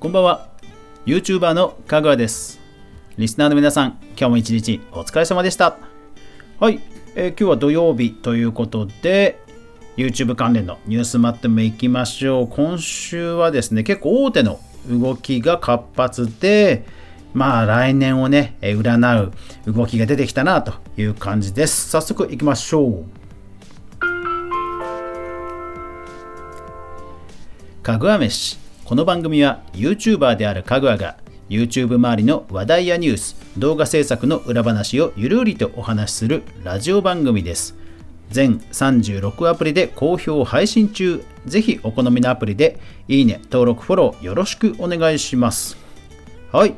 こんばんは。YouTuber のかぐわです。リスナーの皆さん今日も一日お疲れ様でした。はい、えー、今日は土曜日ということで YouTube 関連のニュース待ってもいきましょう。今週はですね結構大手の動きが活発でまあ来年をね占う動きが出てきたなという感じです。早速いきましょう。かぐわ飯。この番組は YouTuber であるかぐわが YouTube 周りの話題やニュース動画制作の裏話をゆるりとお話しするラジオ番組です。全36アプリで好評配信中。ぜひお好みのアプリでいいね登録フォローよろしくお願いします。はい。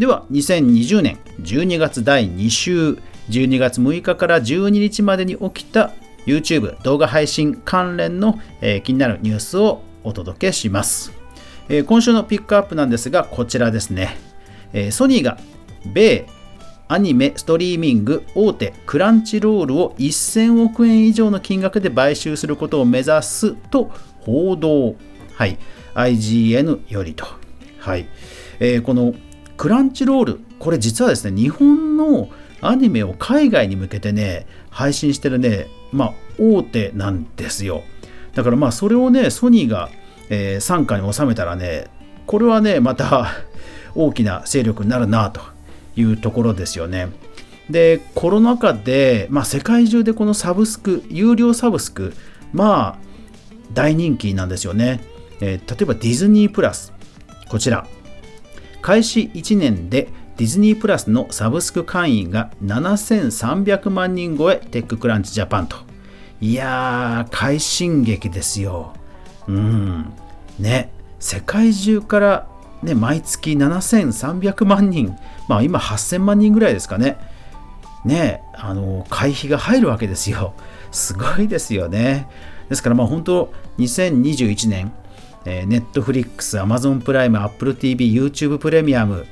では2020年12月第2週。12月6日から12日までに起きた YouTube 動画配信関連の、えー、気になるニュースをお届けします。えー、今週のピックアップなんですが、こちらですね。えー、ソニーが米アニメストリーミング大手クランチロールを1000億円以上の金額で買収することを目指すと報道。はい。IGN よりと。はい。えー、このクランチロール、これ実はですね、日本のアニメを海外に向けてね、配信してるね、まあ、大手なんですよ。だからまあ、それをね、ソニーがえー、傘下に収めたらね、これはね、また 大きな勢力になるなというところですよね。で、コロナ禍で、まあ、世界中でこのサブスク、有料サブスク、まあ、大人気なんですよね。えー、例えばディズニープラス、こちら。開始1年でディズニープラスのサブスク会員が7300万人超え、テッククランチジャパンと。いやー、快進撃ですよ。うん。ね世界中から、ね、毎月7300万人まあ今8000万人ぐらいですかね。ねあの会費が入るわけですよ。すごいですよね。ですからまあ本当2021年えー、Netflix、Amazon プライム、Apple TV、YouTube プレミアム、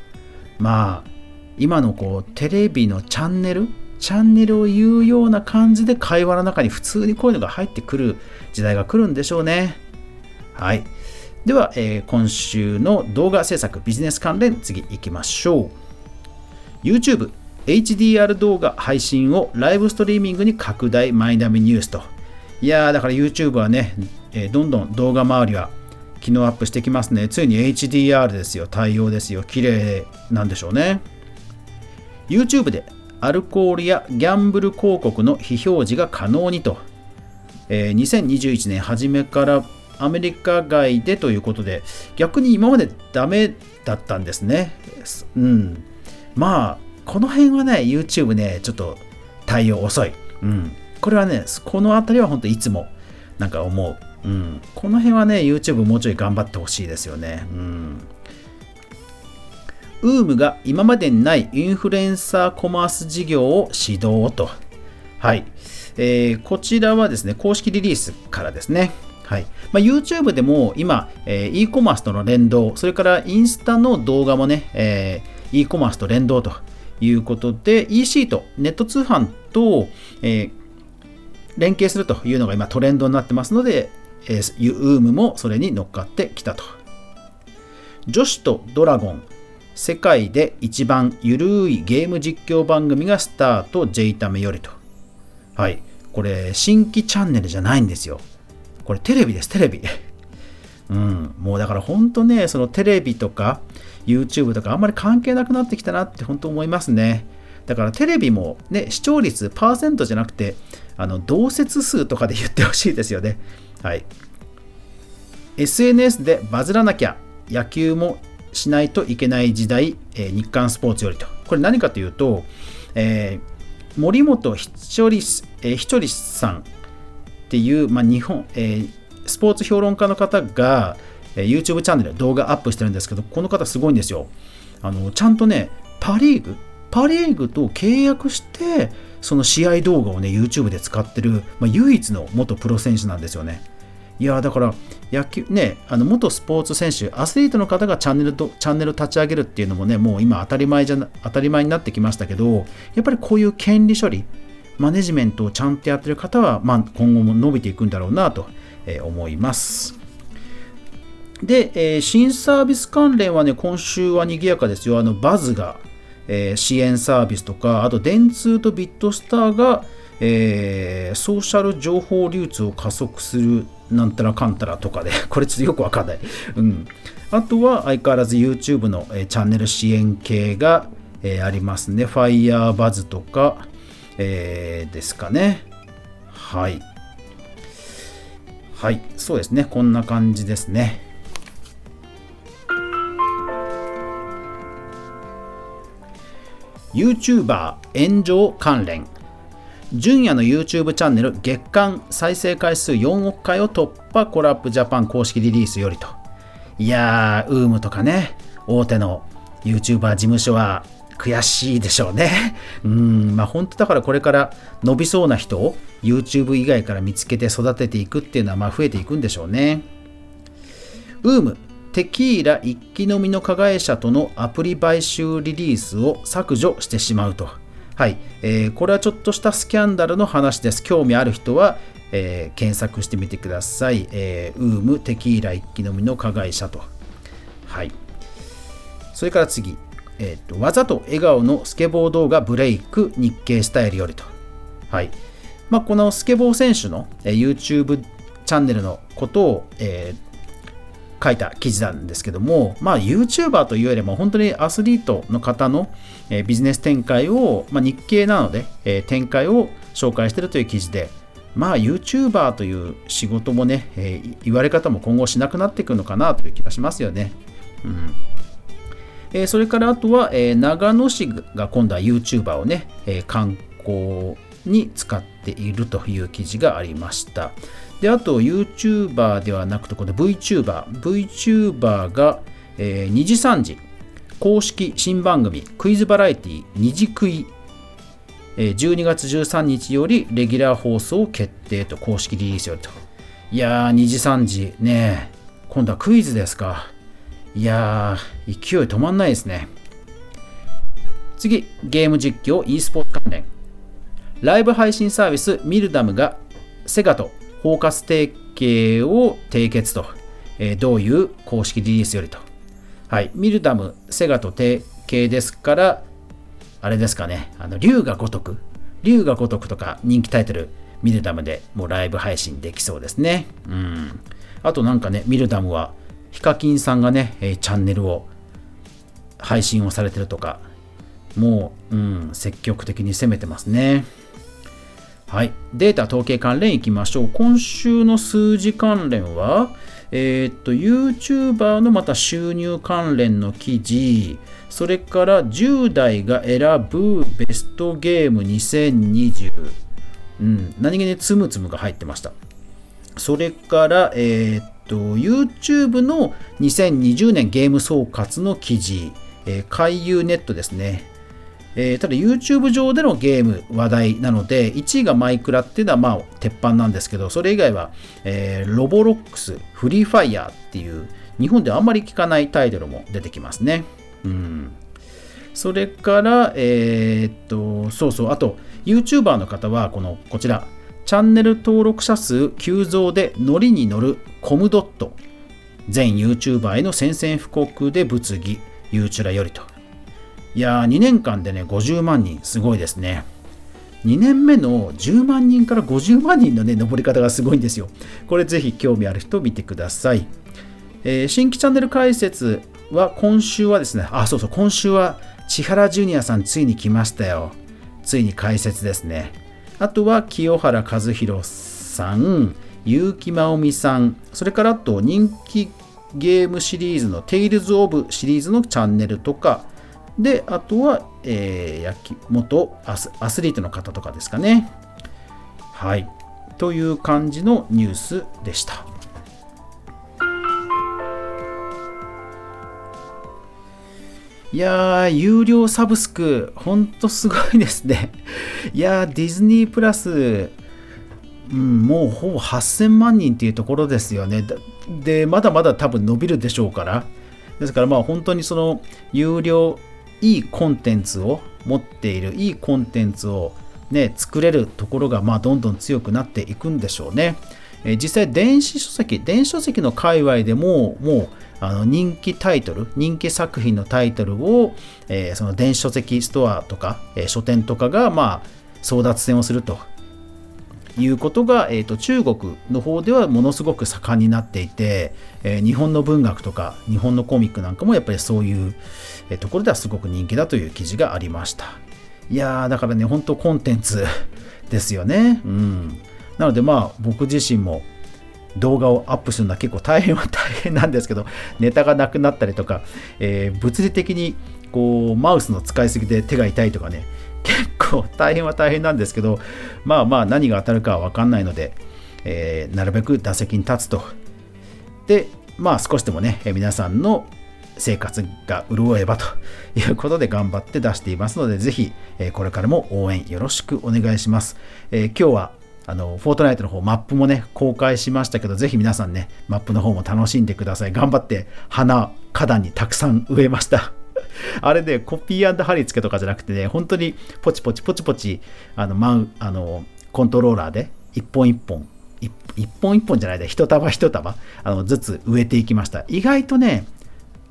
まあ、今のこう、テレビのチャンネル、チャンネルを言うような感じで会話の中に普通にこういうのが入ってくる時代が来るんでしょうね。はい。では、えー、今週の動画制作ビジネス関連、次行きましょう。YouTube、HDR 動画配信をライブストリーミングに拡大マイナビニュースと。いやー、だから YouTube はね、えー、どんどん動画周りは機能アップしてきますね。ついに HDR ですよ。対応ですよ。綺麗なんでしょうね。YouTube でアルコールやギャンブル広告の非表示が可能にと。えー、2021年初めからアメリカ外でということで、逆に今までダメだったんですね。うん。まあ、この辺はね、YouTube ね、ちょっと対応遅い。うん。これはね、この辺りは本当いつもなんか思う。うん。この辺はね、YouTube もうちょい頑張ってほしいですよね。うん。ウームが今までにないインフルエンサーコマース事業を指導と。はい。えー、こちらはですね、公式リリースからですね。はいまあ、YouTube でも今、えー、e コマースとの連動、それからインスタの動画もね、えー、e コマースと連動ということで、EC とネット通販と、えー、連携するというのが今トレンドになってますので、えー、ユームもそれに乗っかってきたと。女子とドラゴン、世界で一番ゆるいゲーム実況番組がスタート J タメよりと。はい。これ、新規チャンネルじゃないんですよ。これテレビです、テレビ。うん、もうだから本当ね、そのテレビとか YouTube とかあんまり関係なくなってきたなって本当思いますね。だからテレビもね、視聴率パーセントじゃなくて、あの同説数とかで言ってほしいですよね。はい。SNS でバズらなきゃ野球もしないといけない時代、えー、日刊スポーツよりと。これ何かというと、えー、森本ひとり、えー、ひとりさんっていう、まあ、日本、えー、スポーツ評論家の方が、えー、YouTube チャンネルで動画アップしてるんですけど、この方すごいんですよ。あのちゃんとね、パ・リーグ、パ・リーグと契約して、その試合動画をね、YouTube で使ってる、まあ、唯一の元プロ選手なんですよね。いやだから野球ね、あの元スポーツ選手、アスリートの方がチャンネルとチャンネル立ち上げるっていうのもね、もう今当たり前じゃ当たり前になってきましたけど、やっぱりこういう権利処理、マネジメントをちゃんとやってる方は、まあ、今後も伸びていくんだろうなと思います。で、えー、新サービス関連はね、今週は賑やかですよ。あの、バズが、えー、支援サービスとか、あと、電通とビットスターが、えー、ソーシャル情報流通を加速するなんたらかんたらとかで、これちょっとよくわかんない。うん。あとは相変わらず YouTube の、えー、チャンネル支援系が、え、ありますね。Firebuzz とか、えー、ですかね。はい。はい、そうですね。こんな感じですね。YouTuber 炎上関連純也の YouTube チャンネル月間再生回数4億回を突破コラップジャパン公式リリースよりといやー、ウームとかね、大手の YouTuber 事務所は悔しいでしょうね。うん、まあ本当だからこれから伸びそうな人を YouTube 以外から見つけて育てていくっていうのはまあ増えていくんでしょうね。ウーム、テキーラ一気飲みの加害者とのアプリ買収リリースを削除してしまうと。はい、えー、これはちょっとしたスキャンダルの話です。興味ある人は、えー、検索してみてください。えー、ウームテキーラ一気飲みの加害者と。はい。それから次、えーと、わざと笑顔のスケボー動画ブレイク日経スタイルよりと。はいまあ、このスケボー選手の、えー、YouTube チャンネルのことを、えー、書いた記事なんですけども、まあ、YouTuber というよりも本当にアスリートの方の、えー、ビジネス展開を、まあ、日経なので、えー、展開を紹介しているという記事で、まあ YouTuber という仕事もね、えー、言われ方も今後しなくなっていくのかなという気がしますよね。うんえそれからあとは、え長野市が今度は YouTuber をね、え観光に使っているという記事がありました。で、あと YouTuber ではなくて、この VTuber。VTuber が、え2時3時、公式新番組、クイズバラエティ2時クイ12月13日よりレギュラー放送決定と公式リリースよりと。いやー、2時3時ね、今度はクイズですか。いやー、勢い止まんないですね。次、ゲーム実況 e スポーツ関連。ライブ配信サービスミルダムがセガと包括提携を締結と、えー、どういう公式リリースよりと。はい、ミルダム、セガと提携ですから、あれですかね、あの、竜が如く、竜が如くとか人気タイトル、ミルダムでもうライブ配信できそうですね。うん。あとなんかね、ミルダムはヒカキンさんがね、えチャンネルを配信をされてるとか、もう、うん、積極的に攻めてますね。はい。データ統計関連いきましょう。今週の数字関連は、えー、っと、YouTuber のまた収入関連の記事、それから10代が選ぶベストゲーム2020、うん、何気につむつむが入ってました。それから、えー、っと、YouTube の2020年ゲーム総括の記事、えー、海遊ネットですね。えー、ただ YouTube 上でのゲーム話題なので、1位がマイクラっていうのはまあ鉄板なんですけど、それ以外は、えー、ロボロックス、フリーファイヤーっていう日本であんまり聞かないタイトルも出てきますね。うん。それから、えー、っと、そうそう、あと YouTuber の方は、この、こちら、チャンネル登録者数急増でノリに乗るコムドット。全 YouTuber への宣戦布告で物議。YouTube よりと。いやー2年間でね50万人。すごいですね。2年目の10万人から50万人のね登り方がすごいんですよ。これぜひ興味ある人見てください、えー、新規チャンネル開設は今週はですねあそうそう今週は千原ジュニアさんついに来ましたよ。ついに開設ですね。あとは清原和博さん、優木まおみさん、それからあと人気ゲームシリーズのテイルズ・オブシリーズのチャンネルとか、で、あとは、えー、元アスアスリートの方とかですかね。はい。という感じのニュースでした。いやー、有料サブスク、ほんとすごいですね。いやー、ディズニープラス、うん、もうほぼ8000万人っていうところですよね。で、まだまだ多分伸びるでしょうから。ですからまあ本当にその有料、いいコンテンツを持っている、いいコンテンツをね、作れるところがまあどんどん強くなっていくんでしょうね。え実際電子書籍、電子書籍の界隈でも、もうあの人気タイトル、人気作品のタイトルを、えー、その電子書籍ストアとか、えー、書店とかが、まあ、争奪戦をするということが、えーと、中国の方ではものすごく盛んになっていて、えー、日本の文学とか日本のコミックなんかもやっぱりそういう、ところではすごく人気だという記事がありました。いやーだからね、本当コンテンツですよね。うん。なのでまあ僕自身も動画をアップするのは結構大変は大変なんですけど、ネタがなくなったりとか、えー、物理的にこうマウスの使いすぎで手が痛いとかね、結構大変は大変なんですけど、まあまあ何が当たるかは分かんないので、えー、なるべく打席に立つと。で、まあ少しでもね、皆さんの生活が潤えばということで頑張って出していますので、ぜひ、これからも応援よろしくお願いします。えー、今日はあの、フォートナイトの方、マップもね、公開しましたけど、ぜひ皆さんね、マップの方も楽しんでください。頑張って花、花壇にたくさん植えました。あれね、コピー貼り付けとかじゃなくてね、本当にポチポチポチポチ、あの、マウあのコントローラーで一本一本、一本一本じゃないで、一束一束あのずつ植えていきました。意外とね、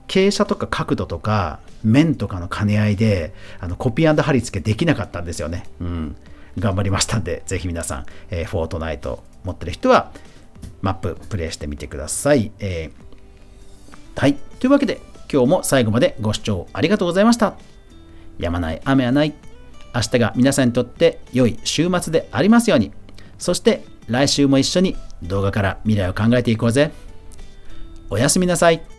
傾斜とか角度とか面とかの兼ね合いであのコピー貼り付けできなかったんですよね。うん。頑張りましたんで、ぜひ皆さん、えー、フォートナイト持ってる人は、マッププレイしてみてください。えー、はい。というわけで、今日も最後までご視聴ありがとうございました。やまない雨はない。明日が皆さんにとって良い週末でありますように。そして来週も一緒に動画から未来を考えていこうぜ。おやすみなさい。